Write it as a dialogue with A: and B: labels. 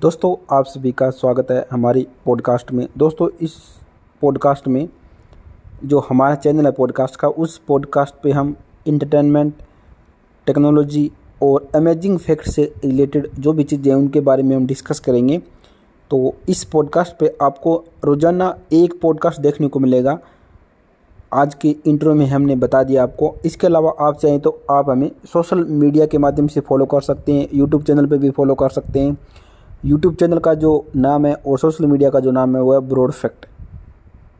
A: दोस्तों, आप सभी का स्वागत है हमारी पॉडकास्ट में। दोस्तों, इस पॉडकास्ट में जो हमारा चैनल है पॉडकास्ट का, उस पॉडकास्ट पे हम इंटरटेनमेंट टेक्नोलॉजी और अमेजिंग फैक्ट से रिलेटेड जो भी चीज़ें हैं, उनके बारे में हम डिस्कस करेंगे। तो इस पॉडकास्ट पे आपको रोज़ाना एक पॉडकास्ट देखने को मिलेगा। आज के इंट्रो में हमने बता दिया आपको। इसके अलावा आप चाहें तो आप हमें सोशल मीडिया के माध्यम से फॉलो कर सकते हैं यूट्यूब चैनल पर भी फॉलो कर सकते हैं। यूट्यूब चैनल का जो नाम है और सोशल मीडिया का जो नाम है वो है ब्रॉड फैक्ट